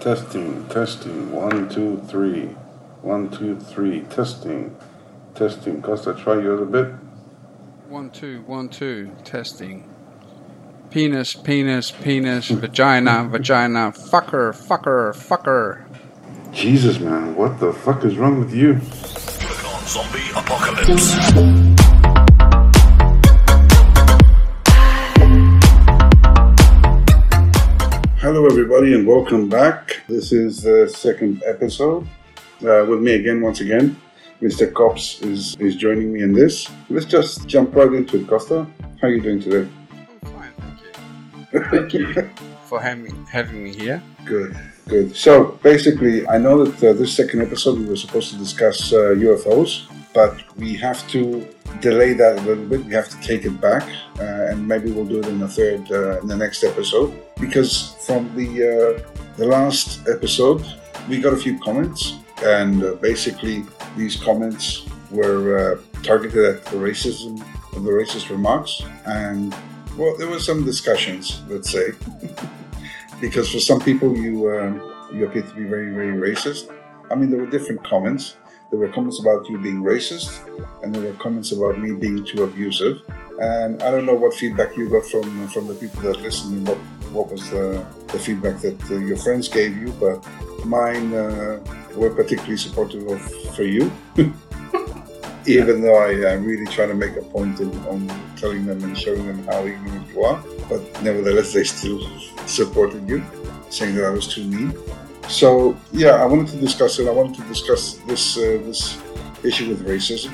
Testing, testing, one, two, three. One, two, three. Testing, testing. Costa, try yours a bit. One, two, one, two, testing. Penis, penis, penis, hmm. vagina, vagina, fucker, fucker, fucker. Jesus, man, what the fuck is wrong with you? Click on Zombie Apocalypse. Hello, everybody, and welcome back. This is the second episode. Uh, with me again, once again, Mr. Cops is, is joining me in this. Let's just jump right into it, Costa. How are you doing today? I'm fine, thank you. Thank you for having, having me here. Good, good. So basically, I know that uh, this second episode we were supposed to discuss uh, UFOs, but we have to delay that a little bit. We have to take it back, uh, and maybe we'll do it in the third, uh, in the next episode. Because from the uh, the last episode, we got a few comments, and uh, basically these comments were uh, targeted at the racism, and the racist remarks, and well, there were some discussions, let's say, because for some people you um, you appear to be very very racist. I mean, there were different comments. There were comments about you being racist, and there were comments about me being too abusive. And I don't know what feedback you got from from the people that listened, and what what was the, the feedback that uh, your friends gave you, but mine uh, were particularly supportive of for you. Even though I uh, really try to make a point in, on telling them and showing them how ignorant you are, but nevertheless they still supported you, saying that I was too mean. So yeah, I wanted to discuss it. I wanted to discuss this uh, this issue with racism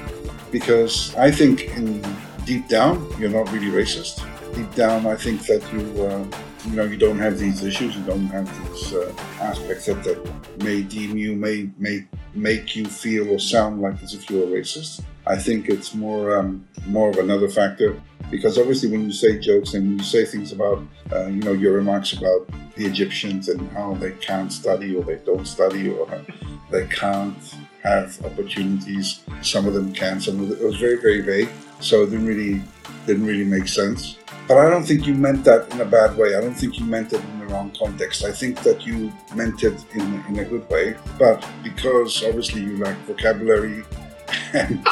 because I think in deep down you're not really racist. Deep down, I think that you uh, you know you don't have these issues. You don't have these uh, aspects that, that may deem you may may make you feel or sound like as if you're a racist. I think it's more um, more of another factor because obviously when you say jokes and you say things about uh, you know your remarks about the Egyptians and how they can't study or they don't study or they can't have opportunities. Some of them can. Some of them, it was very very vague, so it didn't really didn't really make sense. But I don't think you meant that in a bad way. I don't think you meant it in the wrong context. I think that you meant it in, in a good way. But because obviously you lack vocabulary and,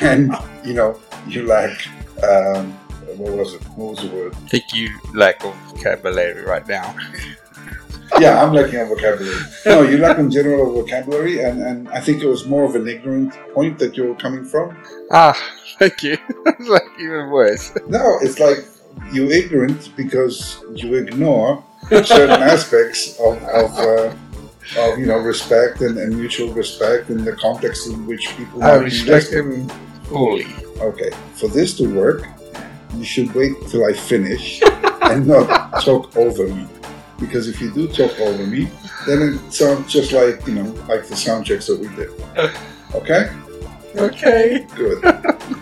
and you know, you lack, um, what was it? What was the word? I think you lack of vocabulary right now. Yeah, I'm lacking on vocabulary. No, you lack in general vocabulary, and, and I think it was more of an ignorant point that you were coming from. Ah, thank you. it's like even worse. No, it's like you ignorant because you ignore certain aspects of of, uh, of you know respect and, and mutual respect in the context in which people I respect him fully. Okay, for this to work, you should wait till I finish and not talk over me. Because if you do talk over me, then it sounds just like you know like the sound checks that we did. Okay. Okay. Good.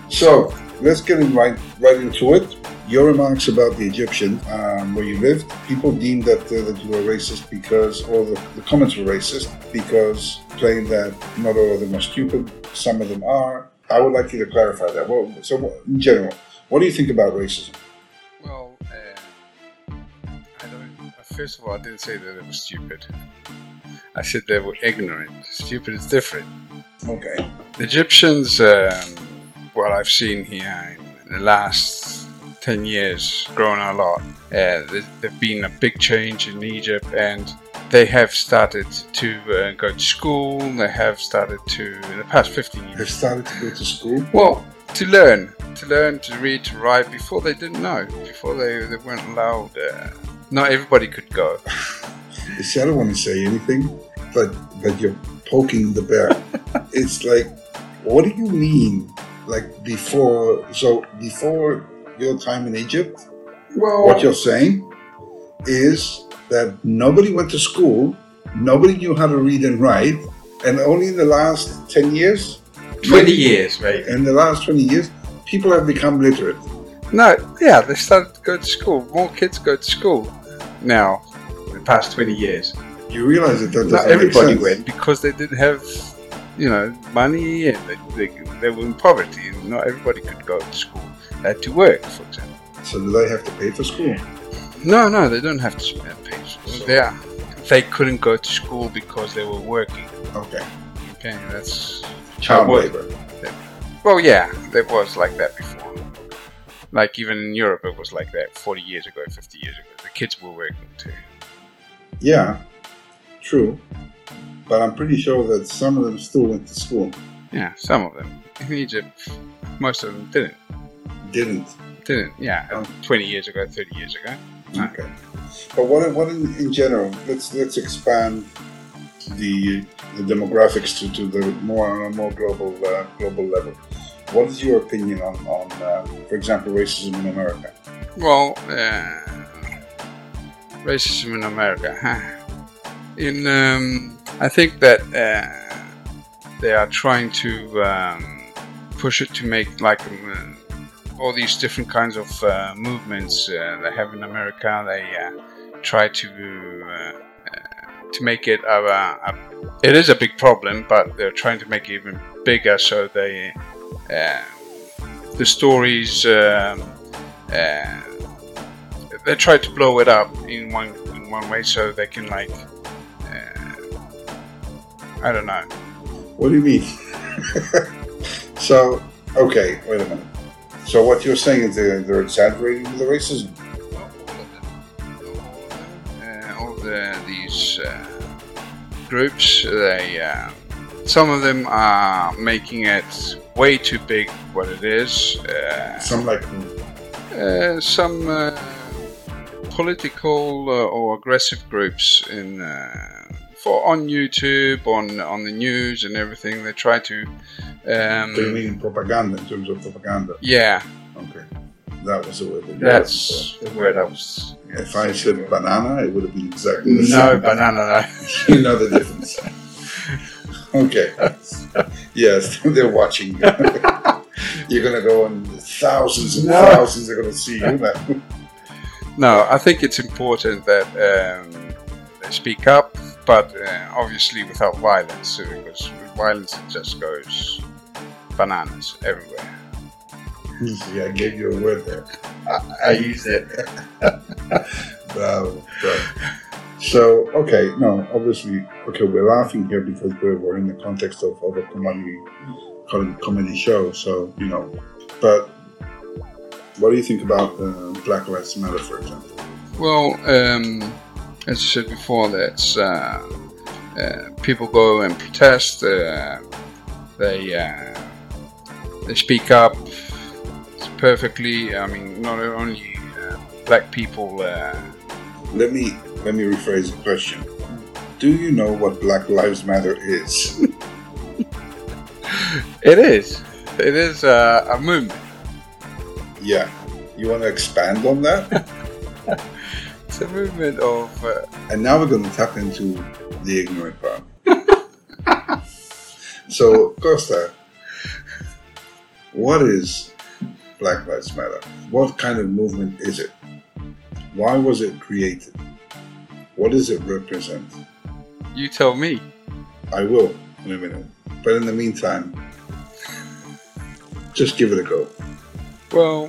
so let's get in right right into it. Your remarks about the Egyptian, um, where you lived, people deemed that uh, that you were racist because, or the, the comments were racist because claim that not all of them are stupid, some of them are. I would like you to clarify that. Well, so in general, what do you think about racism? Well, uh, I don't. First of all, I didn't say that they were stupid. I said they were ignorant. Stupid is different. Okay. The Egyptians, um, what I've seen here in the last 10 years, grown a lot. Uh, there's been a big change in Egypt, and they have started to uh, go to school. They have started to, in the past 15 years. They've started to go to school. well, to learn, to learn to read, to write before they didn't know, before they, they weren't allowed. Uh, not everybody could go. You see, I don't want to say anything, but but you're poking the bear. it's like, what do you mean? Like before? So before your time in Egypt, Well, what you're saying is that nobody went to school, nobody knew how to read and write, and only in the last ten years, 20 years, right? in the last twenty years, people have become literate. No, yeah, they started to go to school. More kids go to school now in the past 20 years. You realize that that doesn't Not make everybody sense. went because they didn't have, you know, money and they, they, they were in poverty and not everybody could go to school. Had to work, for example. So do they have to pay for school? No, no, they don't have to pay. So- They are they couldn't go to school because they were working. Okay. Okay, that's Child labor. well, yeah, it was like that before. Like even in Europe, it was like that 40 years ago, 50 years ago. The kids were working too. Yeah, true. But I'm pretty sure that some of them still went to school. Yeah, some of them. In Egypt, most of them didn't. Didn't. Didn't. Yeah, Oh. 20 years ago, 30 years ago. Okay. But what, what in, in general? Let's let's expand the, the demographics to, to the more on a more global uh, global level. What is your opinion on on, uh, for example, racism in America? Well, uh, racism in America. Huh? In, um, I think that uh, they are trying to um, push it to make like um, all these different kinds of uh, movements uh, they have in America. They uh, try to uh, uh, to make it a, a. It is a big problem, but they're trying to make it even bigger. So they the stories. Um, they try to blow it up in one in one way so they can like I don't know. What do you mean? so, okay, wait a minute. So what you're saying is they're, they're exaggerating the racism? Uh, all the these uh, groups, they uh, some of them are making it way too big what it is. Uh, Some like uh, some uh, political uh, or aggressive groups in uh, for on YouTube, on on the news and everything. They try to. Um, do you mean propaganda in terms of propaganda? yeah, Okay, that was the word. that that's the word I was. If I said banana, it would have been exactly the No same. banana. no. you know the difference. Okay. Yes, they're watching you. You're gonna go and thousands and No. thousands are gonna see you now. No, I think it's important that um, they speak up, but uh, obviously without violence, because with violence it just goes bananas everywhere. See, I gave you a word there. I use it. Bravo, bravo. So, okay, no, obviously, okay, we're laughing here because we're, we're in the context of, of a comedy, com- comedy show, so, you know. But what do you think about uh, Black Lives Matter, for example? Well, um, as I said before, that's uh, uh, people go and protest. Uh, they uh, they speak up perfectly. I mean, not only uh, black people. Uh, Let me let me rephrase the question. Do you know what Black Lives Matter is? it is. It is uh, a movement. yeah. You want to expand on that? It's a movement of. Uh, And now we're going to tap into the ignorant part. so, Costa, what is Black Lives Matter? What kind of movement is it? Why was it created? What does it represent? you tell me. I will in a minute. But in the meantime, just give it a go. Well,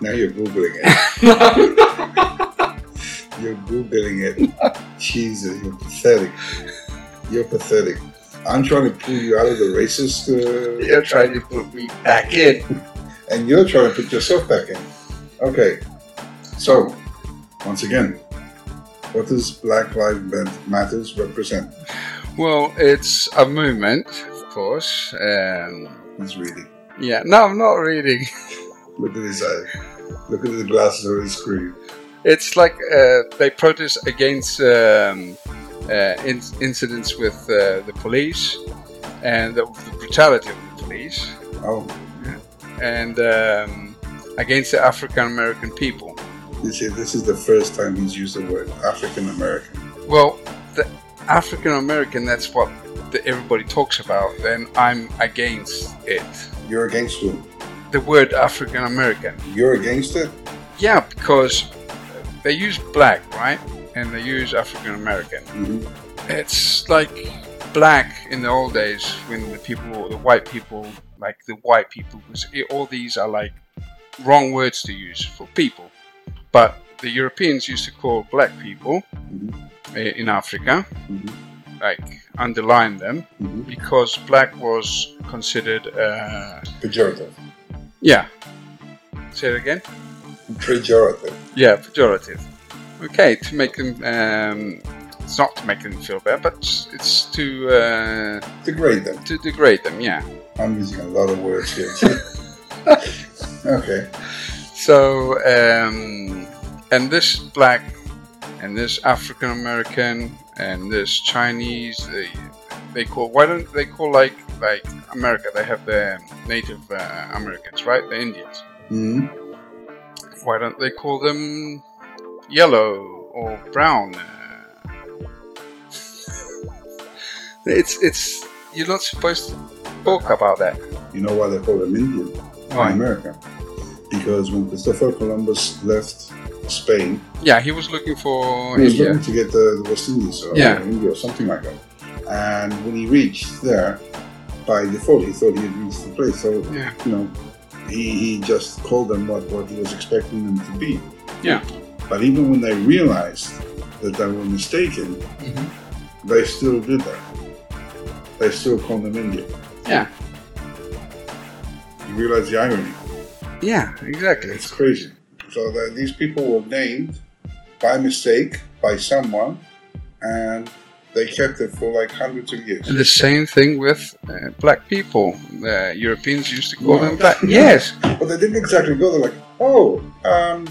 Now you're Googling it. you're Googling it. Jesus, you're pathetic. You're pathetic. I'm trying to pull you out of the racist, uh, you're trying to put me back in. and you're trying to put yourself back in. Okay. So, once again, what does Black Lives Matters represent? Well, it's a movement, of course. Um, He's reading. yeah, no, I'm not reading. Look at his eyes. Look at the glasses on his screen. It's like uh, they protest against um, uh, in- incidents with uh, the police and the, the brutality of the police, Oh, Yeah. and um, against the African American people. you see, this is the first time he's used the word African American. Well, the African American, that's what the, everybody talks about, and I'm against it. You're against who? The word African American. You're against it? Yeah, because they use black, right? And they use African American. Mm-hmm. It's like black in the old days when the people, the white people, like the white people, because all these are like wrong words to use for people. But the Europeans used to call black people Mhm. in Africa, Mhm. like underline them, Mhm. because black was considered, uh, Pejorative. yeah. Say it again. Pejorative. Yeah, pejorative. Okay, to make them. Um, it's not to make them feel bad, but it's to uh, Degrade them. to degrade them. Yeah. I'm using a lot of words here. okay. So, um, and this black, and this African American, and this Chinese, they, they call. Why don't they call like like America? They have the Native uh, Americans, right? The Indians. hmm Why don't they call them yellow or brown? It's it's you're not supposed to talk about that. You know why they call them Indian Why? in America? Because when Christopher Columbus left Spain, Yeah, he was looking for he was India. looking to get the, the West Indies or Yeah. India or something like that. And when he reached there, by default, he thought he had reached the place. So, Yeah. you know, he, he just called them what, what he was expecting them to be. Yeah. But even when they realized that they were mistaken, Mhm. they still did that. They still called them Indian. Yeah. You realize the irony? Yeah, exactly. It's crazy. So that these people were named by mistake by someone, and they kept it for like hundreds of years. And the same thing with uh, black people. The Europeans used to call Wow. them black. Yes. But they didn't exactly go there like, oh, um,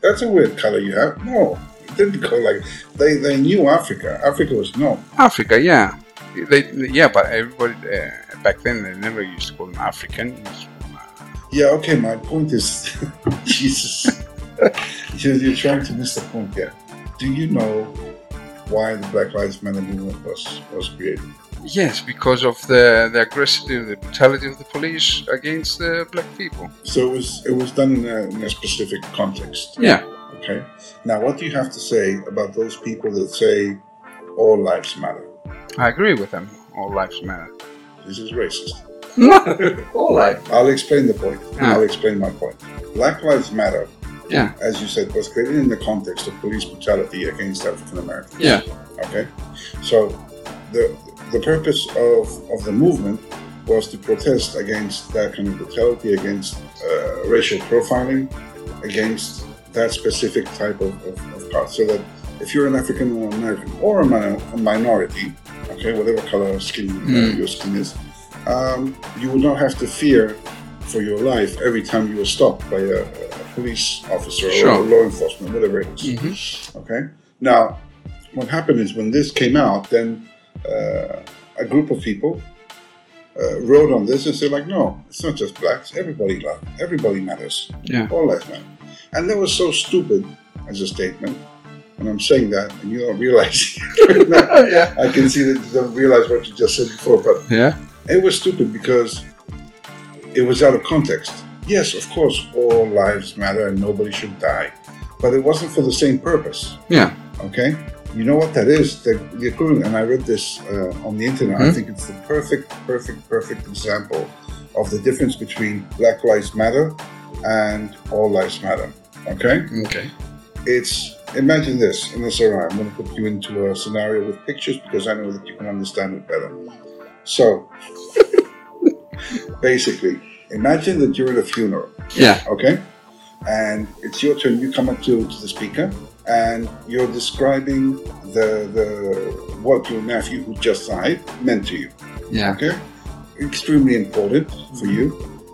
that's a weird color you have. No, it didn't go like they they knew Africa. Africa was known. Africa, yeah. They, yeah, but everybody uh, back then they never used to call them African. Yeah, okay. My point is, Jesus, you're, you're trying to miss the point here. Do you know why the Black Lives Matter movement was was created? yes, because of the the aggressivity, the brutality of the police against the black people. So it was it was done in a, in a specific context. Yeah. Okay. Now, what do you have to say about those people that say all lives matter? I agree with them. All lives matter. This is racist. No, all lives. I'll explain the point. I'll explain my point. Black Lives Matter, Yeah, as you said, was created in the context of police brutality against African Americans. yeah, Okay. So the the purpose of, of the movement was to protest against that kind of brutality, against uh, racial profiling, against that specific type of, of, of. So that if you're an African American or a, min- a minority, okay, whatever color of skin uh, Mm. your skin is, um, you would not have to fear for your life every time you were stopped by a police officer Sure. or law enforcement, whatever it is. Mhm. Okay. Now, what happened is when this came out, then uh, a group of people uh, wrote on this and said, like, no, it's not just blacks. Everybody love. Everybody matters. yeah. All lives matter. And that was so stupid as a statement. And I'm saying that, and you don't realize. yeah. I can see that you don't realize what you just said before, but Yeah. it was stupid because it was out of context. Yes, of course, all lives matter and nobody should die, but it wasn't for the same purpose. Yeah. Okay, you know what that is? The, the equivalent, and I read this uh, on the internet. I Mhm. think it's the perfect, perfect, perfect example of the difference between Black Lives Matter and All Lives Matter. Okay, Okay. it's imagine this, and this alright. I'm going to put you into a scenario with pictures because I know that you can understand it better. So, basically, imagine that you're at a funeral, Yeah. okay? And it's your turn. You come up to, to the speaker, and you're describing the the what your nephew who just died meant to you. Yeah. Okay, extremely important for you.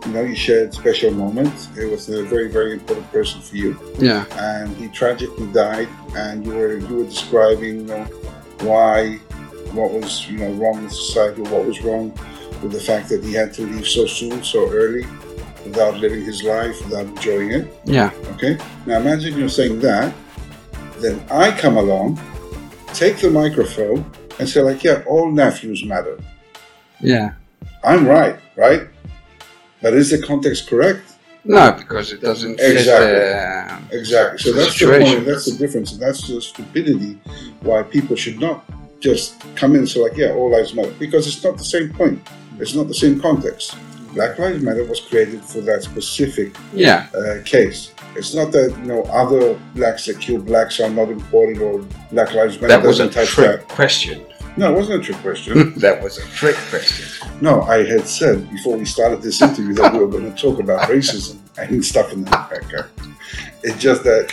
You know, you shared special moments. It was a very, very important person for you Yeah. and he tragically died and you were you were describing you know why what was you know wrong with society what was wrong with the fact that he had to leave so soon so early without living his life without enjoying it Yeah. okay now imagine you're saying that then i come along take the microphone and say like yeah all nephews matter Yeah. i'm right right but is the context correct No, because it doesn't fit Exactly. the Exactly. So that's the point. That's the difference. And that's the stupidity why people should not just come in and say like, yeah, all lives matter, because it's not the same point. It's not the same context. Black Lives Matter was created for that specific Yeah. uh, case. It's not that you know other blacks that kill blacks are not important or Black Lives Matter That was a doesn't touch trick question. No, it wasn't a trick question. that was a trick question. no, I had said before we started this interview that we were going to talk about racism and stuff in the background. It's just that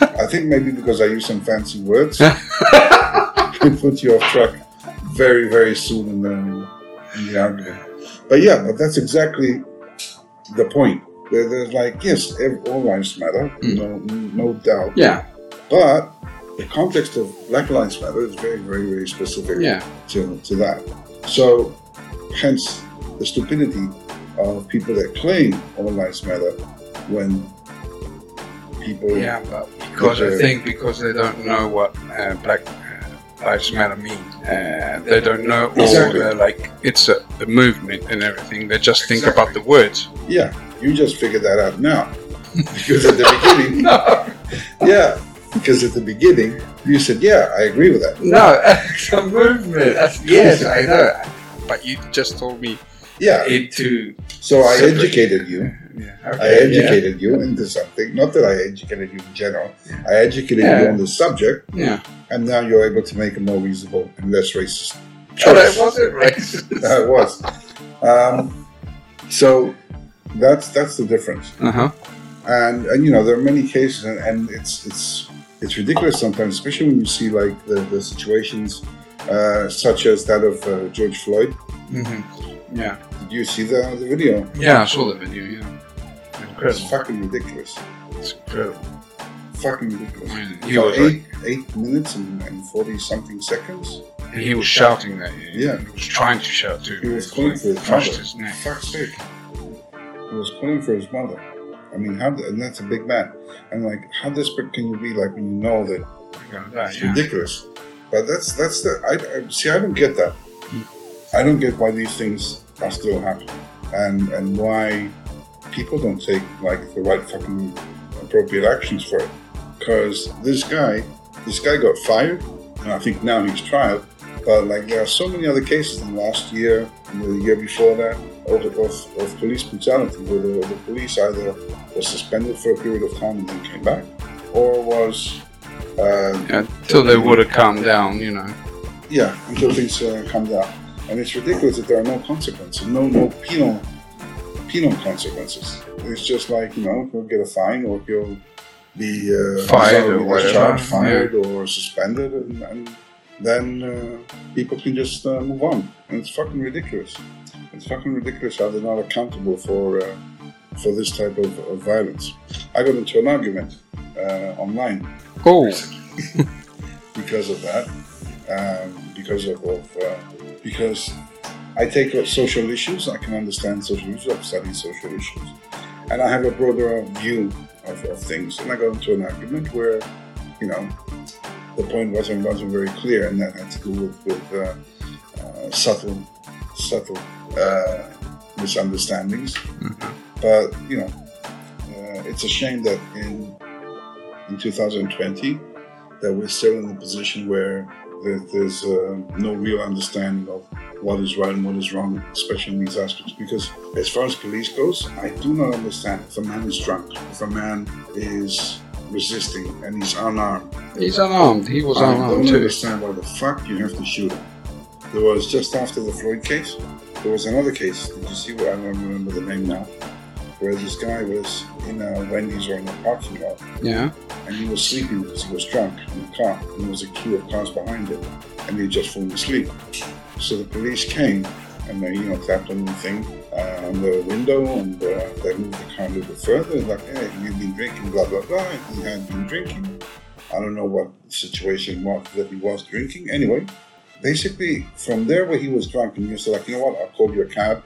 I think maybe because I use some fancy words, it put you off track very, very soon in the, in the. But yeah, but that's exactly the point. There, there's like, yes, all lives matter, no, no doubt. Yeah. But the context of Black Lives Matter is very, very, very specific Yeah. to, to that. So, hence the stupidity of people that claim all lives matter when people. Yeah, but because I think because they don't know what uh, Black Lives Matter mean, uh, they don't know all Exactly. the like it's a, a movement and everything. They just think Exactly. about the words. Yeah, you just figured that out now. because at the beginning, No, yeah, because at the beginning you said, yeah, I agree with that. no, it's a movement. That's, yes, I know. But you just told me Yeah, it to. so I educated you. Yeah. I Okay, educated you into something. Not that I educated you in general. I educated you on the subject, Yeah. yeah. and now you're able to make a more reasonable and less racist Oh, choice. that wasn't racist. That was. Um, so that's that's the difference. Uh huh. And and you know there are many cases, and, and it's it's it's ridiculous sometimes, especially when you see like the, the situations uh, such as that of uh, George Floyd. hmm Yeah. Did you see the, the video? Yeah, I saw the video. Yeah. It's fucking ridiculous. It's incredible. Fucking ridiculous. I mean, he So was eight eight minutes and, and forty something seconds. And he was shouting that. Yeah. He was trying to shout too. He was calling for his crushed mother. his neck. Fuck's sake. He was calling for his mother. I mean, how? And that's a big man. And like, how desperate can you be? Like when you know that You're gonna die, it's yeah. ridiculous. But that's that's the. I, I see. I don't get that. Hmm. I don't get why these things are still happening, and and why people don't take like the right fucking appropriate actions for it. Because this guy, this guy got fired, and I think now he's tried. But like there are so many other cases in the last year, and the year before that, of, of, of police brutality, where the, the police either was suspended for a period of time and then came back, or was uh, Yeah, Until they would have calmed down, you know. yeah, until things uh, come down. And it's ridiculous that there are no consequences, no no penal penal consequences. It's just like you know he'll get a fine or he'll be uh, Fired or be whatever, discharged, fired or suspended, and, and then uh, people can just uh, move on. And it's fucking ridiculous. It's fucking ridiculous how they're not accountable for uh, for this type of, of violence. I got into an argument uh, online Oh, because of that, um, because of, of uh, because I take up social issues. I can understand social issues. I've studied social issues, and I have a broader view of, of things. And I got into an argument where, you know, the point wasn't wasn't very clear, and that had to do with, with uh, uh, subtle, subtle uh, misunderstandings. Mhm. But you know, uh, it's a shame that in in 2020 that we're still in a position where there, there's uh, no real understanding of what is right and what is wrong, especially in these aspects. Because as far as police goes, I do not understand if a man is drunk, if a man is resisting and he's unarmed. he's unarmed. He was I unarmed don't too. understand why the fuck you have to shoot him. There was just after the Floyd case, there was another case. Did you see? I don't remember the name now. Where this guy was in a Wendy's or in a parking lot, Yeah. and he was sleeping because he was drunk in the car, and there was a queue of cars behind him, and he just fallen asleep. So the police came, and they, you know, tapped on the thing uh, on the window, and uh, they moved the car a little bit further. Like, hey, you've been drinking, blah blah blah. He had been drinking. I don't know what situation was that he was drinking. Anyway, basically, from there where he was drunk, and he was like, you know what, I'll call you a cab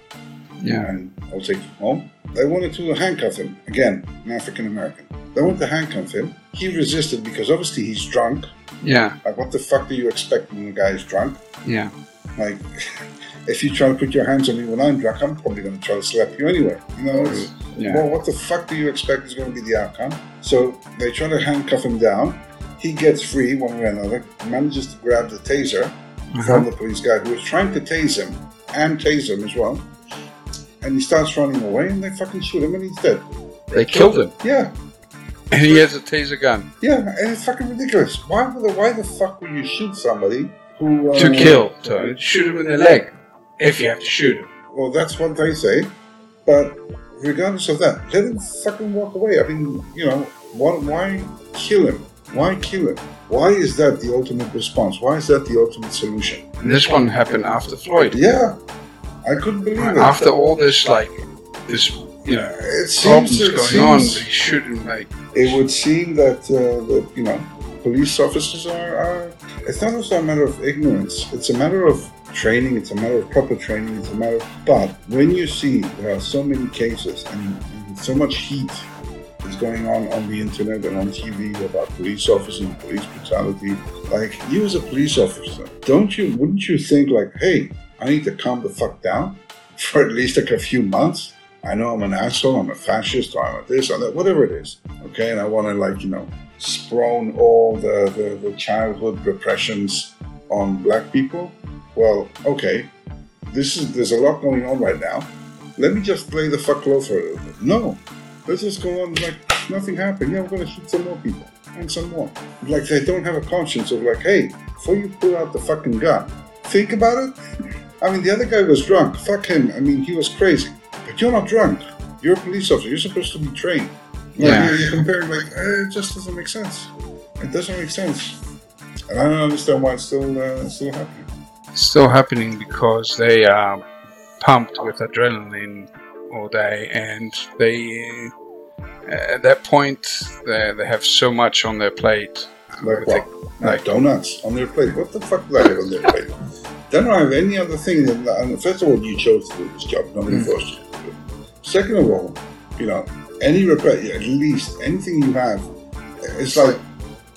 Yeah. and I'll take you home. They wanted to handcuff him. Again, an African American. They wanted to handcuff him. He resisted because obviously he's drunk. Yeah. Like, what the fuck do you expect when the guy is drunk? Yeah. Like, if you try to put your hands on me when I'm drunk, I'm probably going to try to slap you anyway. You know, it's, Yeah. well, what the fuck do you expect is going to be the outcome? So they try to handcuff him down. He gets free one way or another, manages to grab the taser Uh-huh. from the police guy who was trying to tase him and tase him as well. and he starts running away, and they fucking shoot him, and he's dead. They killed him, Yeah, and he has a taser gun yeah, and it's fucking ridiculous. Why the why the fuck would you shoot somebody who uh, to kill. So shoot him in the leg if you have to shoot him. Well, that's what they say, but regardless of that, let him fucking walk away. I mean, you know, why, why kill him? Why kill him? Why is that the ultimate response? Why is that the ultimate solution? And this one happened after Floyd. Yeah, I couldn't believe it. After all this, like this, you know, it seems, problems it going on, seems- they shouldn't like. it would seem that uh, that you know police officers are, are it's not also a matter of ignorance it's a matter of training it's a matter of proper training it's a matter of but when you see there are so many cases and, and so much heat is going on on the internet and on TV about police officers and police brutality like you as a police officer don't you wouldn't you think like hey I need to calm the fuck down for at least like a few months I know I'm an asshole, I'm a fascist, I'm a this or that, whatever it is. Okay, and I want to like you know sprone all the, the the childhood repressions on black people. Well, okay, this is there's a lot going on right now. Let me just play the fuck low for a little bit. No, let's just go on like nothing happened. Yeah, we're gonna shoot some more people and some more. Like they don't have a conscience of like, hey, before you pull out the fucking gun, think about it. I mean, the other guy was drunk. Fuck him. I mean, he was crazy. But you're not drunk. You're a police officer. You're supposed to be trained. Like, Yeah. you're, you're comparing, like, eh, it just doesn't make sense. It doesn't make sense. And I don't understand why it's still, uh, still happening. It's still happening because they are pumped with adrenaline all day, and they uh, at that point they, they have so much on their plate. Like what? Like donuts on their plate. What the fuck do they have on their plate? They don't have any other thing than that. And First of all, you chose to do this job. Nobody Mm. forced you to do it. Second of all, you know, any repair, at least anything you have, it's like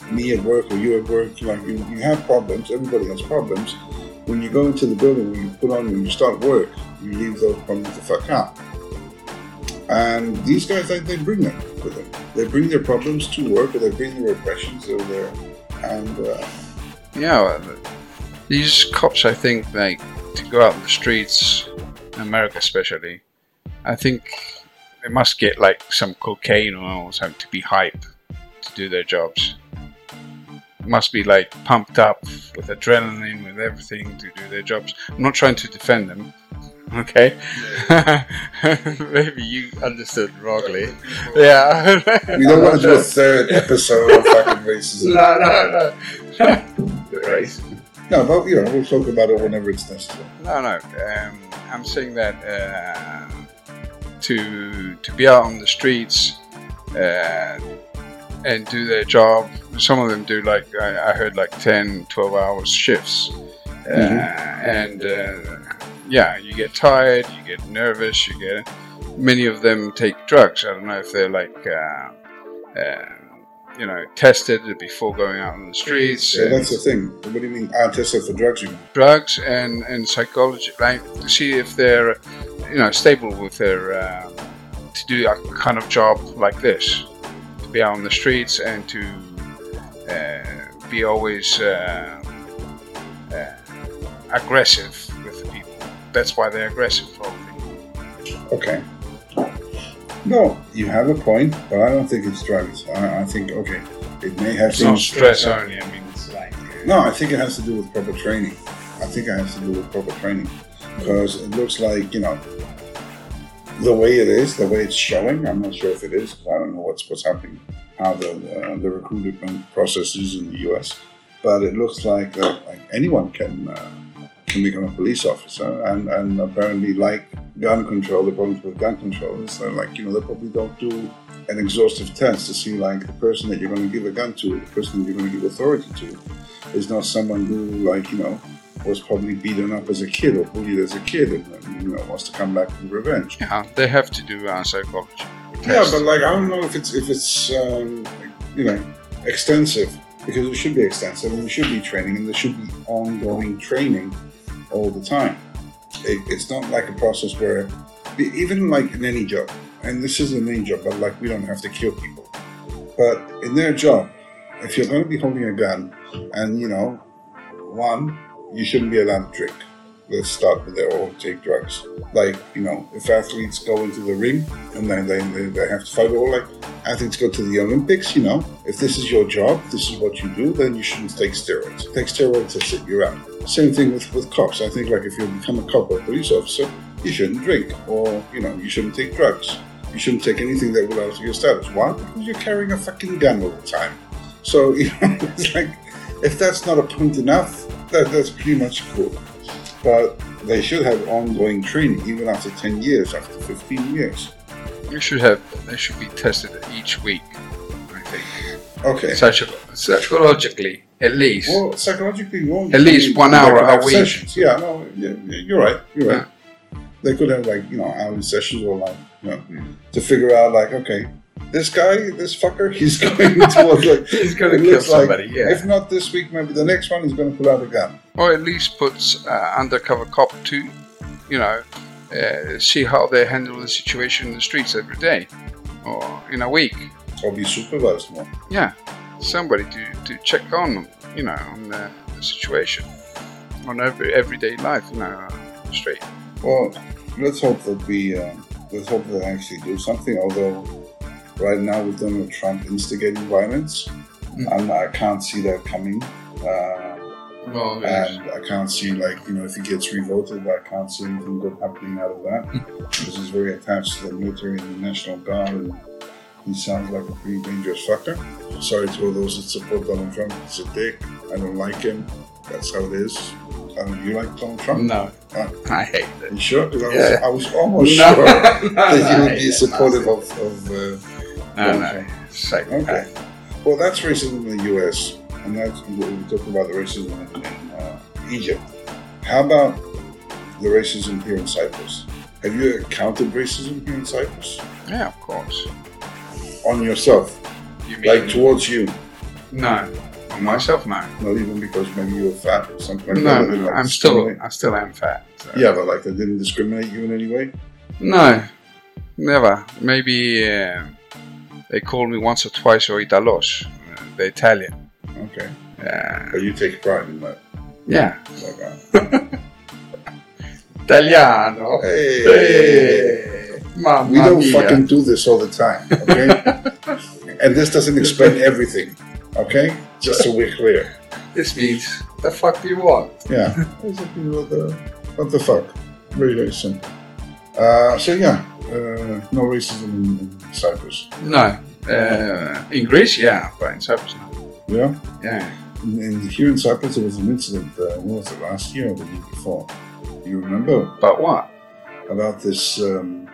me at work or you at work, like you, you have problems, everybody has problems. When you go into the building, when you put on, when you start work, you leave those problems the fuck out. And these guys, they, they bring them with them. They bring their problems to work, or they bring their oppressions over there. And uh, Yeah, well, these cops, I think, like to go out in the streets, in America especially. I think they must get like some cocaine or something to be hype to do their jobs. Must be like pumped up with adrenaline, with everything to do their jobs. I'm not trying to defend them, okay? Maybe you understood wrongly. Yeah. we don't want to do a third episode of fucking racism. No, no, no. Right. No, but you know, we'll talk about it whenever it's necessary. No, no. Um, I'm saying that uh, to to be out on the streets uh, and do their job. Some of them do like I, I heard like 10, 12 hours shifts, uh, and uh, yeah, you get tired, you get nervous, you get. Many of them take drugs. I don't know if they're like. Uh, uh, you know, tested before going out on the streets. Yeah, that's the thing. What do you mean? I tested for drugs. You mean? drugs and, and psychology, like to see if they're, you know, stable with their um, to do a kind of job like this, to be out on the streets and to uh, be always uh, uh, aggressive with people. That's why they're aggressive, probably. Okay. No, you have a point, but I don't think it's drugs. I, I think okay, it may have It's not some stress only. I mean, it's like No, I think it has to do with proper training. I think it has to do with proper training because it looks like you know the way it is, the way it's showing. I'm not sure if it is. I don't know what's what's happening, how the the, the recruitment process is in the U.S. But it looks like uh, like anyone can uh, can become a police officer, and and apparently like gun control, the problems with gun control is that like you know they probably don't do an exhaustive test to see like the person that you're going to give a gun to, the person that you're going to give authority to, is not someone who like you know was probably beaten up as a kid or bullied as a kid and, and you know wants to come back with revenge. yeah, they have to do uh, psychology. Yeah, but like I don't know if it's if it's um, you know extensive because it should be extensive and there should be training and there should be ongoing training all the time. It, it's not like a process where even like in any job, and this is in any job, but like we don't have to kill people. But in their job, if you're going to be holding a gun, and you know, one, you shouldn't be allowed to drink. Let's start with there or take drugs. Like, you know, if athletes go into the ring and then they, they, they have to fight, or like athletes go to the Olympics, you know, if this is your job, this is what you do, then you shouldn't take steroids. Take steroids, that's it, you're out. Same thing with, with cops. I think, like, if you become a cop or police officer, you shouldn't drink, or, you know, you shouldn't take drugs. You shouldn't take anything that will alter your status. Why? Because you're carrying a fucking gun all the time. So, you know, it's like, if that's not a point enough, that, that's pretty much cool. But they should have ongoing training, even after 10 years, after 15 years. You should have. They should be tested each week. I think. Okay. Psycho- psychologically, at least. Well, psychologically, you. At least one hour a week. Sessions. Yeah, no, yeah, yeah, you're right. You're right. They could have like you know hourly sessions or like you know to figure out like okay, this guy, this fucker, he's going towards like He's gonna kill looks like, somebody, yeah. If not this week, maybe the next one he's going to pull out a gun. Or at least puts uh, undercover cop to, you know, uh, see how they handle the situation in the streets every day or in a week. Or be supervised more. Yeah, somebody to, to check on, you know, on the, the situation on every everyday life, you know, on the street. Well, let's hope that we uh, let's hope that they actually do something. Although right now with Donald Trump instigating violence, Mm. I can't see that coming. Uh, Well, and I can't see like you know if he gets revoted, I can't see anything good happening out of that because he's very attached to the military and the National Guard, and he sounds like a pretty dangerous fucker. Sorry to all those that support Donald Trump. He's a dick. I don't like him. That's how it is. Um, you like Donald Trump? no, Ah. I hate it. You sure? Because I, was- I was almost No, sure no, that you would hate be it. supportive of. of uh, No, Donald no, Trump. Okay. Well, that's racism in the U.S., and that's what we're talking about the racism in, in uh, Egypt. How about the racism here in Cyprus? Have you encountered racism here in Cyprus Yeah, of course. on yourself, You mean like towards you? no? On myself, no. Not even because maybe you were fat or something like No, that. they no, like, I'm still, discriminate? I still am fat. so- Yeah, but like they didn't discriminate you in any way. No, never. Maybe uh, they called me once or twice or Italos, uh, the Italian. Okay, Yeah. but you take pride in that. yeah, Like, Italiano. hey, Hey, mamma we don't mia. fucking do this all the time, okay? and this doesn't explain everything, okay? Just so we're clear. This means the fuck do you want? Yeah. What the, what the fuck? Very, very simple. Uh, so, yeah, uh, no racism in, in Cyprus. No. Uh, in Greece, yeah, but in Cyprus, no. Yeah? Yeah. And, in, here in Cyprus, there was an incident, uh, what was it, last year or the year before? You remember? But what? About this, um,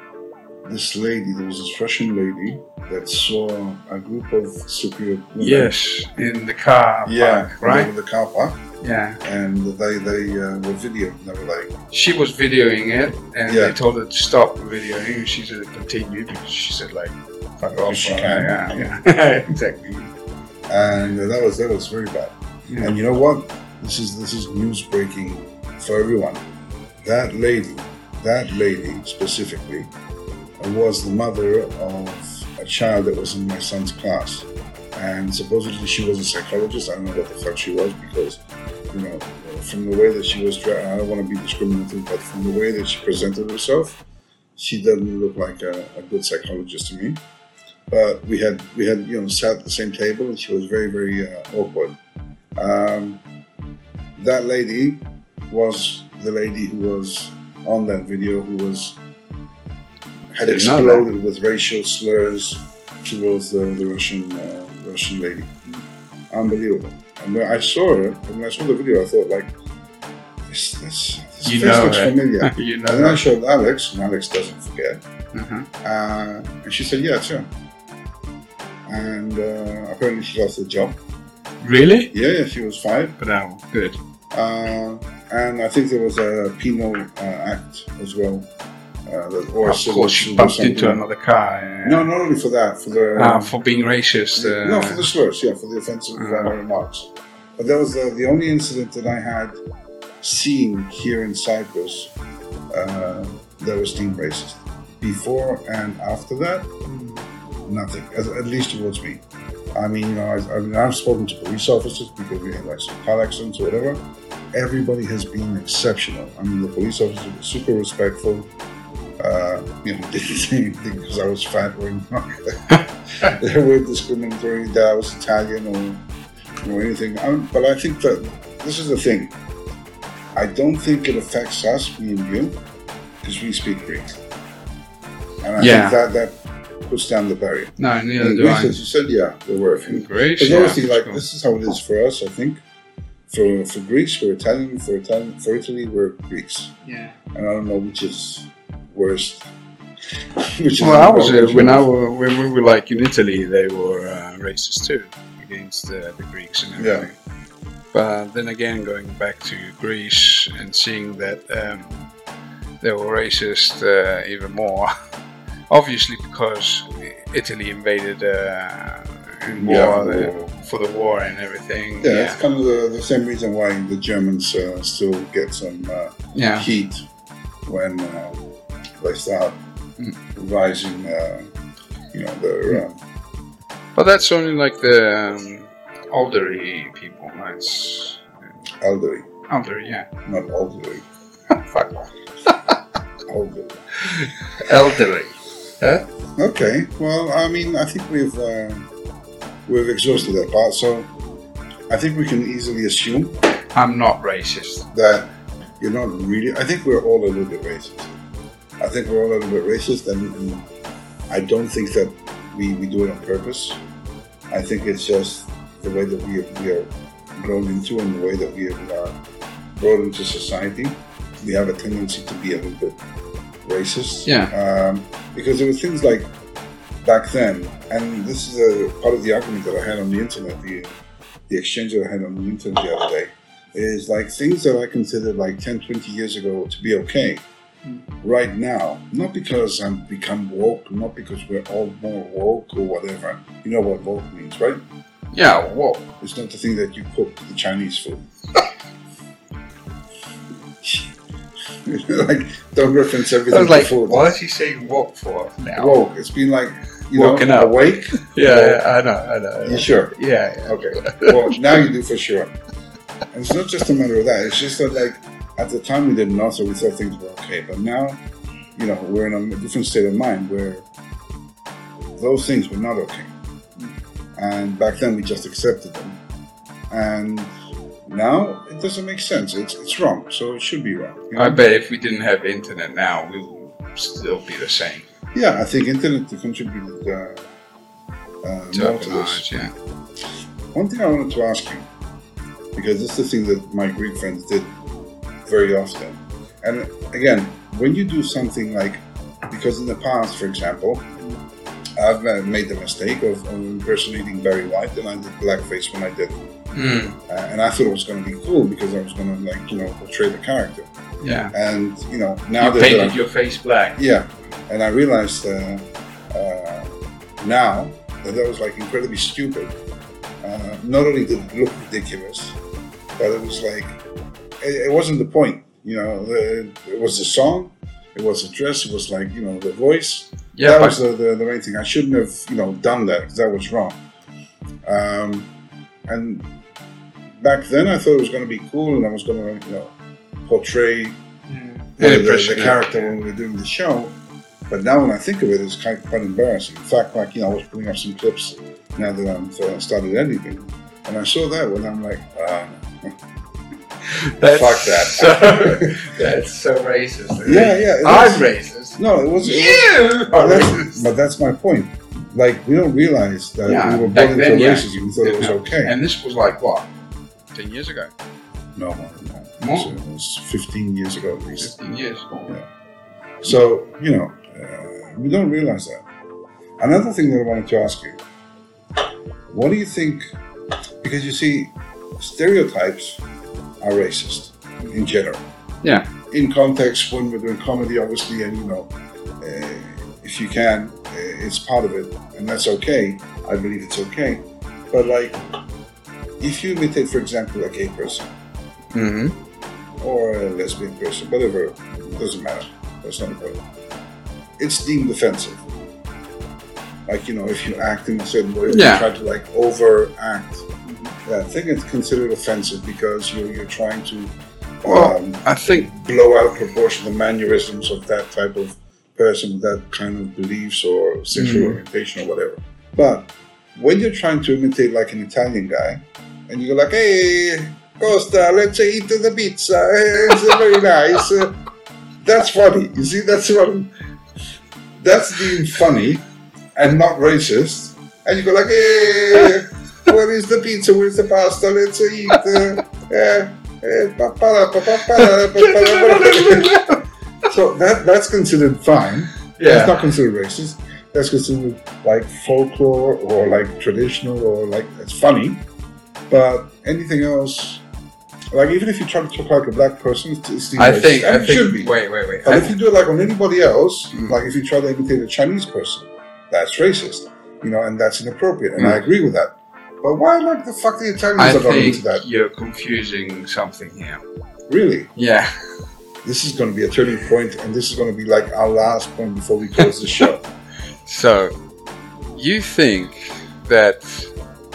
this lady, there was this Russian lady that saw a group of Cypriot women. Yes, in the car. Yeah, park, right? Over the car park. Yeah. And they, they uh, were videoing, They were like, She was videoing it, and Yeah. they told her to stop videoing. and She said continue because she said like, "Fuck off." She can. Yeah, yeah. exactly. And that was that was very bad. Yeah. And you know what? This is this is news breaking for everyone. That lady, that lady specifically, was the mother of a child that was in my son's class, and supposedly she was a psychologist. I don't know what the fuck she was because, you know, from the way that she was dressed, I don't want to be discriminative, but from the way that she presented herself, she doesn't look like a, a good psychologist to me. But we had we had you know sat at the same table, and she was very very uh, awkward. Um, that lady was the lady who was on that video who was had Didn't exploded with racial slurs towards the, the Russian uh, Russian lady. Unbelievable. And when I saw her, and when I saw the video, I thought like, this this, this You face know looks familiar. you And then I showed Alex, and Alex doesn't forget. Uh-huh. Uh, and she said, yeah, it's her. And uh, apparently she lost her job. Really? Yeah, yeah, she was fired. Bravo. Good. Uh, and I think there was a penal uh, act as well. Uh, that, or of course, she bumped into another car. uh, No, not only for that, for the uh, for being racist. Uh, no, for the slurs, yeah, for the offensive uh, Uh-huh. remarks. But that was the, the only incident that I had seen here in Cyprus uh, that was deemed racist. Before and after that, nothing, at, at least towards me. I mean, you know, I, I mean, I've spoken to police officers because we had like some car accidents or whatever, everybody has been exceptional. I mean, the police officers were super respectful. Uh, you know, didn't say anything because I was fat or anything. they were discriminatory that I was Italian or, or anything. Um, but I think that this is the thing. I don't think it affects us, me and you, because we speak Greek. And I Yeah. think that, that puts down the barrier. No, neither In do Greece, I. as you said, yeah, there were a few. Greece, Because yeah, obviously, like sure. this is how it is for us. I think for for Greece, we're Italian. For Italian, for Italy, we're Greeks. Yeah. And I don't know which is worst. which is Well, I was uh, when I were, when we were like in Italy, they were uh, racist too against uh, the Greeks and everything. Yeah. But then again, going back to Greece and seeing that um, they were racist uh, even more, obviously because Italy invaded uh, in war Yeah, the- war. for the war and everything. Yeah, it's kind of the, the same reason why the Germans uh, still get some uh, yeah. heat when uh, they start Mm. rising. Uh, you know, their uh, But that's only like the um, elderly people. That's elderly, elderly, yeah. not elderly, Fuck off. elderly. Elderly. Huh? Okay, well, I mean, I think we've uh, we've exhausted that part, so I think we can easily assume I'm not racist. that you're not really. I think we're all a little bit racist. I think we're all a little bit racist, and, and I don't think that we, we do it on purpose. I think it's just the way that we we are grown into and the way that we are brought into society. We have a tendency to be a little bit racist. Yeah. Um, because there were things like back then, and this is a part of the argument that I had on the internet, the the exchange that I had on the internet the other day, is like things that I considered like 10, 20 years ago to be okay. Right now, not because I'm become woke, not because we're all more woke or whatever. You know what woke means, right? Yeah, woke. It's not the thing that you cook the Chinese food. like, don't reference everything I was like, food. what is he saying woke for now? Woke. It's been like, you Woken know, up. awake. Yeah, yeah, I know, I know. You sure? Yeah, yeah. Okay. Well, now you do for sure. And it's not just a matter of that. It's just that, like, at the time we didn't know, so we thought things were okay. But now, you know, we're in a different state of mind where those things were not okay. And back then we just accepted them. And now it doesn't make sense. It's, it's wrong. So it should be wrong. you I bet if we didn't have internet now, we would still be the same. Yeah, I think internet contributed uh, uh, To more to this. yeah. One thing I wanted to ask you, because this is the thing that my Greek friends did very often. And again, when you do something like, because in the past, for example, I've made the mistake of, of impersonating Barry White, and I did blackface when I did it. Mm, Uh, and I thought it was going to be cool because I was going to, like, you know, portray the character. yeah. And, you know, now you that painted I'm- your face black. yeah, and I realized uh, uh, now that that was like incredibly stupid. Uh, not only did it look ridiculous, but it was like it, it wasn't the point. You know, the, it was the song, it was the dress, it was like you know the voice. Yeah, that was the, the, the main thing. I shouldn't have you know done that because that was wrong. Um, and back then, I thought it was going to be cool, and I was going to you know portray an the, the, impression. the character when we were doing the show. But now when I think of it, it's kind of quite embarrassing. In fact, like, you know, I was putting up some clips now that I'm uh, started editing. And I saw that when I'm like, uh, That's Fuck that. So, that's so racist. Yeah, yeah, it I'm is. racist. no, it was. It You was are but, that's, racist. but that's my point. Like, we don't realize that Yeah, we were back born into then, yeah. racism. We thought it was Yeah. okay. And this was like what? Ten years ago? no, more than that. More? It was 15 years ago at least. Fifteen years. Yeah. So, you know, uh, we don't realize that. Another thing that I wanted to ask you what do you think? Because you see, stereotypes are racist in general. Yeah. In context, when we're doing comedy, obviously, and you know, uh, if you can, uh, it's part of it, and that's okay. I believe it's okay. But, like, if you imitate, for example, a gay person, Mm-hmm. or a lesbian person, whatever, it doesn't matter. That's not important. It's deemed offensive. Like, you know, if you act in a certain way, Yeah. you try to like overact Yeah, I think it's considered offensive because you're, you're trying to Well, um, I think blow out of proportion the mannerisms of that type of person that kind of beliefs or sexual Mm. orientation or whatever. But when you're trying to imitate like an Italian guy, and you go like, "Hey, Costa, let's eat the pizza. It's very nice." that's funny. You see, that's funny. That's being funny and not racist. And you go like, "Hey, where is the pizza? Where's the pasta? Let's eat." so that that's considered fine. Yeah. That's not considered racist that's considered like folklore or like traditional or like it's funny. But anything else, like even if you try to talk like a black person, it's, still I think I it think should be. wait wait wait. But I- if you do it like on anybody else, Mm. like if you try to imitate a Chinese person, that's racist. You know, and that's inappropriate. And I Mm. agree with that. But why like the fuck the Italians I are going into that? you're confusing something here. Really? Yeah. This is going to be a turning point, and this is going to be like our last point before we close the show. So, you think that,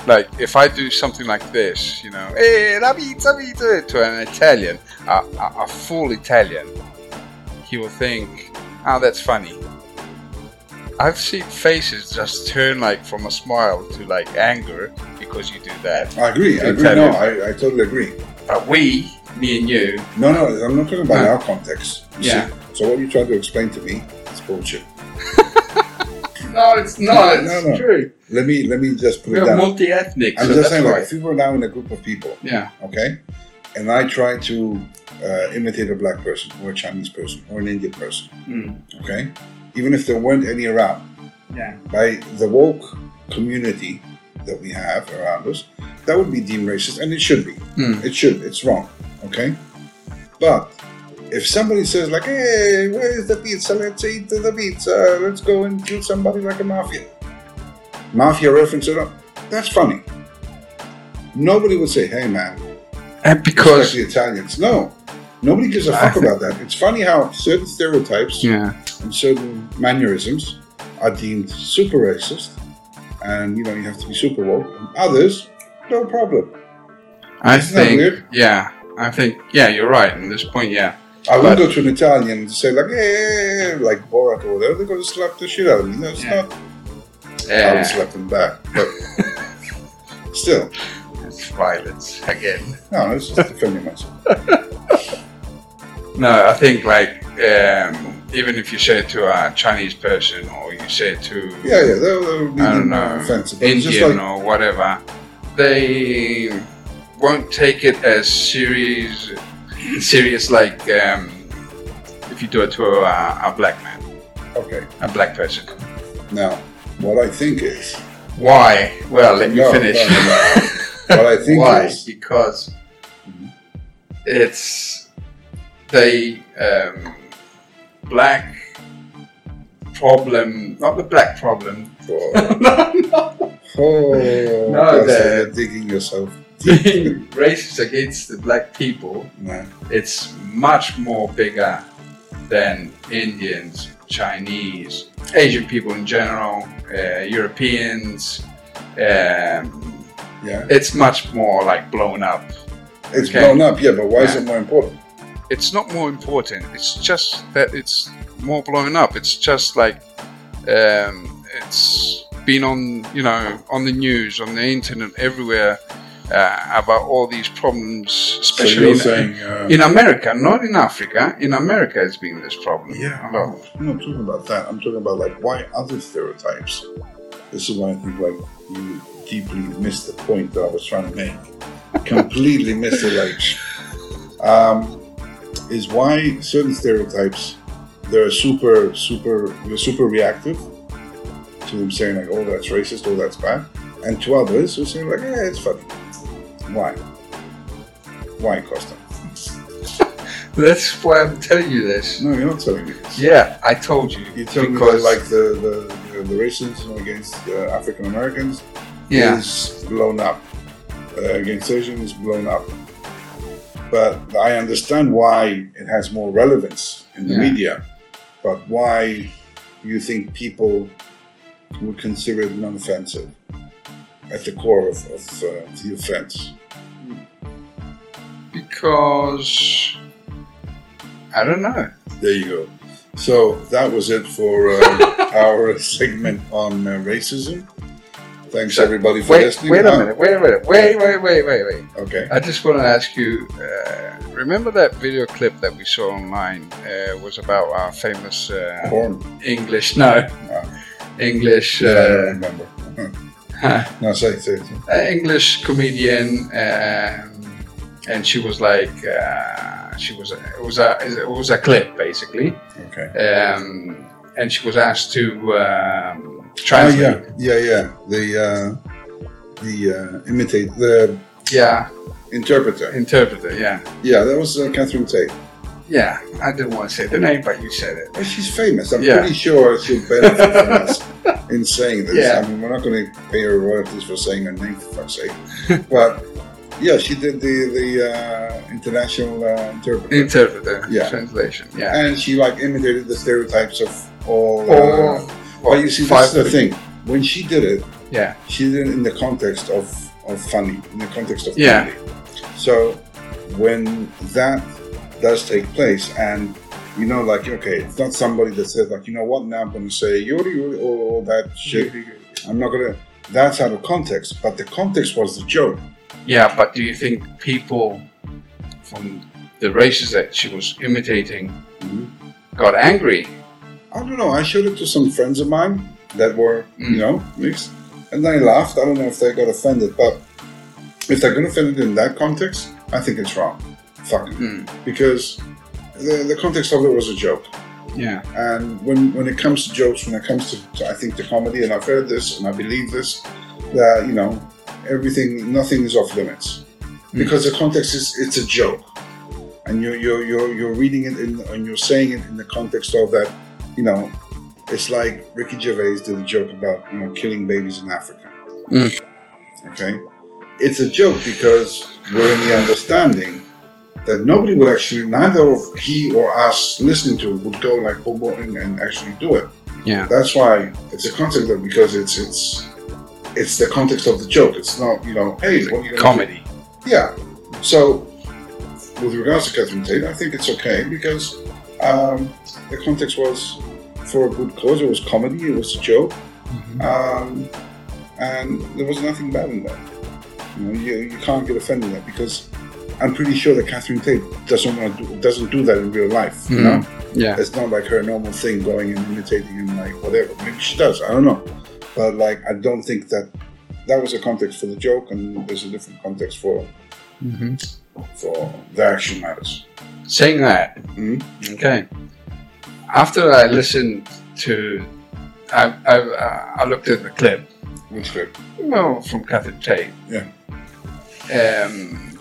like, if I do something like this, you know, hey, la pizza, pizza, to an Italian, a, a, a full Italian, he will think, oh, that's funny. I've seen faces just turn like from a smile to like anger because you do that. I agree. I agree. No, I, I totally agree. But we, me and you, No, no, I'm not talking about No. our context. Yeah. see? So what you try to explain to me is bullshit. no, it's not. No, no. true. Let me let me just put it We're down. multi-ethnic. I'm so just saying, like, if we were now in a group of people, Yeah. okay, and I try to uh, imitate a black person or a Chinese person or an Indian person, Mm. okay, even if there weren't any around, Yeah. by the woke community that we have around us, that would be deemed racist, and it should be. Mm. It should. It's wrong. Okay. But if somebody says like, "Hey, where is the pizza? Let's eat the pizza. Let's go and kill somebody like a mafia," mafia reference it up. That's funny. Nobody would say, "Hey, man, And because the Italians." No. Nobody gives a fuck think- about that. It's funny how certain stereotypes yeah. and certain mannerisms are deemed super racist, and you know you have to be super woke. And others, no problem. I Isn't think, yeah, I think, yeah, you're right. At this point, yeah, I would But- go to an Italian and say like, hey, like Borat or whatever. They're going to slap the shit out of me. No, it's Yeah. not. I yeah, would slap them back, but still, it's violence again. no, it's just defending myself. No, I think like um, even if you say it to a Chinese person or you say it to Yeah, yeah, that, that would be I don't know offensive. Indian just like, or whatever, they won't take it as serious, serious like um, if you do it to a, a black man, okay, a black person. now what I think is, Why? Well, let me No, finish. no, no, what I think Why? is, Because Mhm. it's the um, black problem, not the black problem. oh, no, no. oh no, the, you're digging yourself. Being racist against the black people, Nah. it's much more bigger than Indians, Chinese, Asian people in general, uh, Europeans. Um, Yeah, it's much more like blown up. it's Okay. blown up. Yeah, but why is it more important? it's not more important. It's just that it's more blown up. It's just like um, it's been on, you know, on the news, on the internet, everywhere uh, about all these problems, especially you're in, saying, uh, in America, not in Africa. In America, it's been this problem. Yeah. I'm not talking about that. I'm talking about like why other stereotypes. This is why I think like you deeply missed the point that I was trying to make. Completely missed it. Like, um, is why certain stereotypes they're super, super, they're super reactive to them saying like, oh, that's racist, oh, that's bad, and to others who say like, yeah, it's funny. Why? Why, Costa? That's why I'm telling you this. No, you're not telling me this. Yeah, I told you. You tell me that like the the, the, racism against uh, African Americans yeah, is blown up. Uh, against Asians is blown up. But I understand why it has more relevance in the Yeah. media. But why do you think people would consider it non-offensive? At the core of, of uh, the offense? Because I don't know. There you go. So that was it for uh, our segment on uh, racism. Thanks everybody for Wait, listening. wait a minute. Wait a minute. Wait, wait, wait, wait, wait. Okay. I just want to ask you. Uh, remember that video clip that we saw online uh, was about our famous uh. English? No, Ah. English. Yeah, I don't remember. huh, No, say it. Say it. uh, English comedian, um, and she was like, uh, she was. It was a. It was a clip basically, Okay. um, and she was asked to um, Oh yeah, yeah, yeah. The uh, the uh, imitate the yeah, interpreter. interpreter. Yeah, Yeah, that was uh, Catherine Tate. Yeah. I didn't want to say the name, but you said it. Well, she's famous. I'm Yeah. pretty sure she'll benefit from us in saying this. Yeah. I mean, we're not going to pay her royalties for saying her name, for fuck's sake. but yeah, she did the the uh, international uh, interpreter, Interpreter. Yeah. Translation. Yeah. and she like imitated the stereotypes of all. Or Uh, but you see, that's the thing. When she did it, Yeah. she did it in the context of of funny, in the context of Yeah. comedy. So when that does take place, and you know, like okay, it's not somebody that says like, you know what, now I'm going to say yori yori or all that shit. I'm not going to. That's out of context, but the context was the joke. Yeah, but do you think people from the races that she was imitating got angry? I don't know. I showed it to some friends of mine that were, Mm. you know, mixed, and they laughed. I don't know if they got offended, but if they're going to offend it in that context, I think it's wrong. Mm. because the, the context of it was a joke. Yeah. And when, when it comes to jokes, when it comes to, to I think the comedy, and I've heard this and I believe this, that you know everything, nothing is off limits because the context is it's a joke, and you're you're you're, you're reading it in, and you're saying it in the context of that, you know, it's like Ricky Gervais did a joke about you know killing babies in Africa. Mm. Okay, it's a joke because we're in the understanding that nobody would actually, neither of he or us listening to it would go like boom, boom, and, and actually do it. Yeah. That's why it's a concept of because it's it's it's the context of the joke. It's not you know, hey, what are you gonna do? Comedy. Yeah. So, with regards to Catherine Tate, I think it's okay because um, the context was for a good cause. It was comedy. It was a joke, um, and there was nothing bad in that. You know, you, you can't get offended at that because I'm pretty sure that Catherine Tate doesn't want to do, doesn't do that in real life. You know, Yeah. it's not like her normal thing going and imitating and like whatever. Maybe she does. I don't know, but like I don't think that that was a context for the joke, and there's a different context for hmm for the action matters. Saying that, Mhm. okay. After I listened to, I, I, I looked at the clip, Which clip? well, from Catherine Tate. Yeah. Um,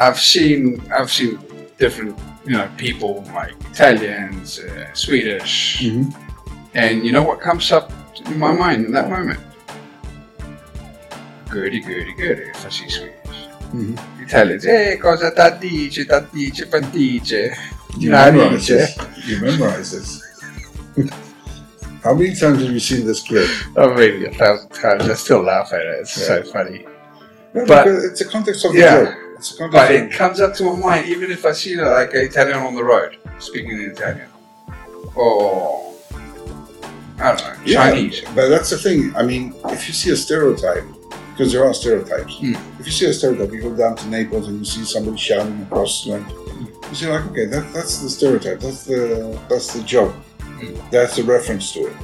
I've seen, I've seen different, you know, people like Italians, uh, Swedish, Mm-hmm. and you know what comes up in my mind in that moment? Goody, goody, goody, if I see Swedish. Mhm. Italians, eh, cosa ta dice, ta dice, pa dice. You memorize this. You memorize this. How many times have you seen this clip? Oh, maybe a thousand times. I still laugh at it. It's so funny. No, But- it's a context of the Yeah. joke. It's a. But of- it comes up to my mind, even if I see like an Italian on the road speaking in Italian, or I don't know, Yeah, Chinese. But that's the thing. I mean, if you see a stereotype, because there are stereotypes. Mm. If you see a stereotype, you go down to Naples and you see somebody shouting across, the street. you see, like, okay, that, that's the stereotype. That's the that's the joke. Mm. That's the reference to it.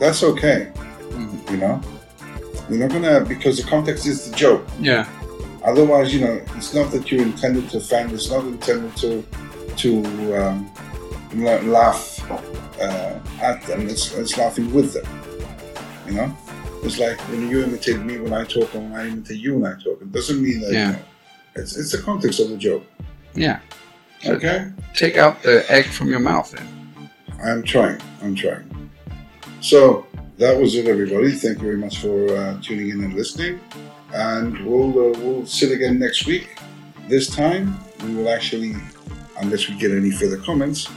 That's okay. Mhm. You know, you're not gonna because the context is the joke. Yeah, Otherwise, you know, it's not that you're intended to offend. It's not intended to to um, laugh uh, at them. It's, it's laughing with them. You know, it's like when you imitate me when I talk, and when I imitate you when I talk. It doesn't mean that Yeah. you know. It's it's the context of the joke. yeah. Okay, Take out the egg from your mouth then. I'm trying. I'm trying. So that was it, everybody. Thank you very much for uh, tuning in and listening. And we'll uh, we'll sit again next week. This time we will actually, unless we get any further comments,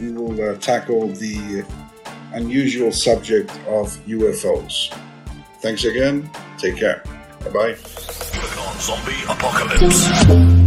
we will uh, tackle the unusual subject of UFOs. Thanks again. Take care. Bye bye. Zombie Apocalypse.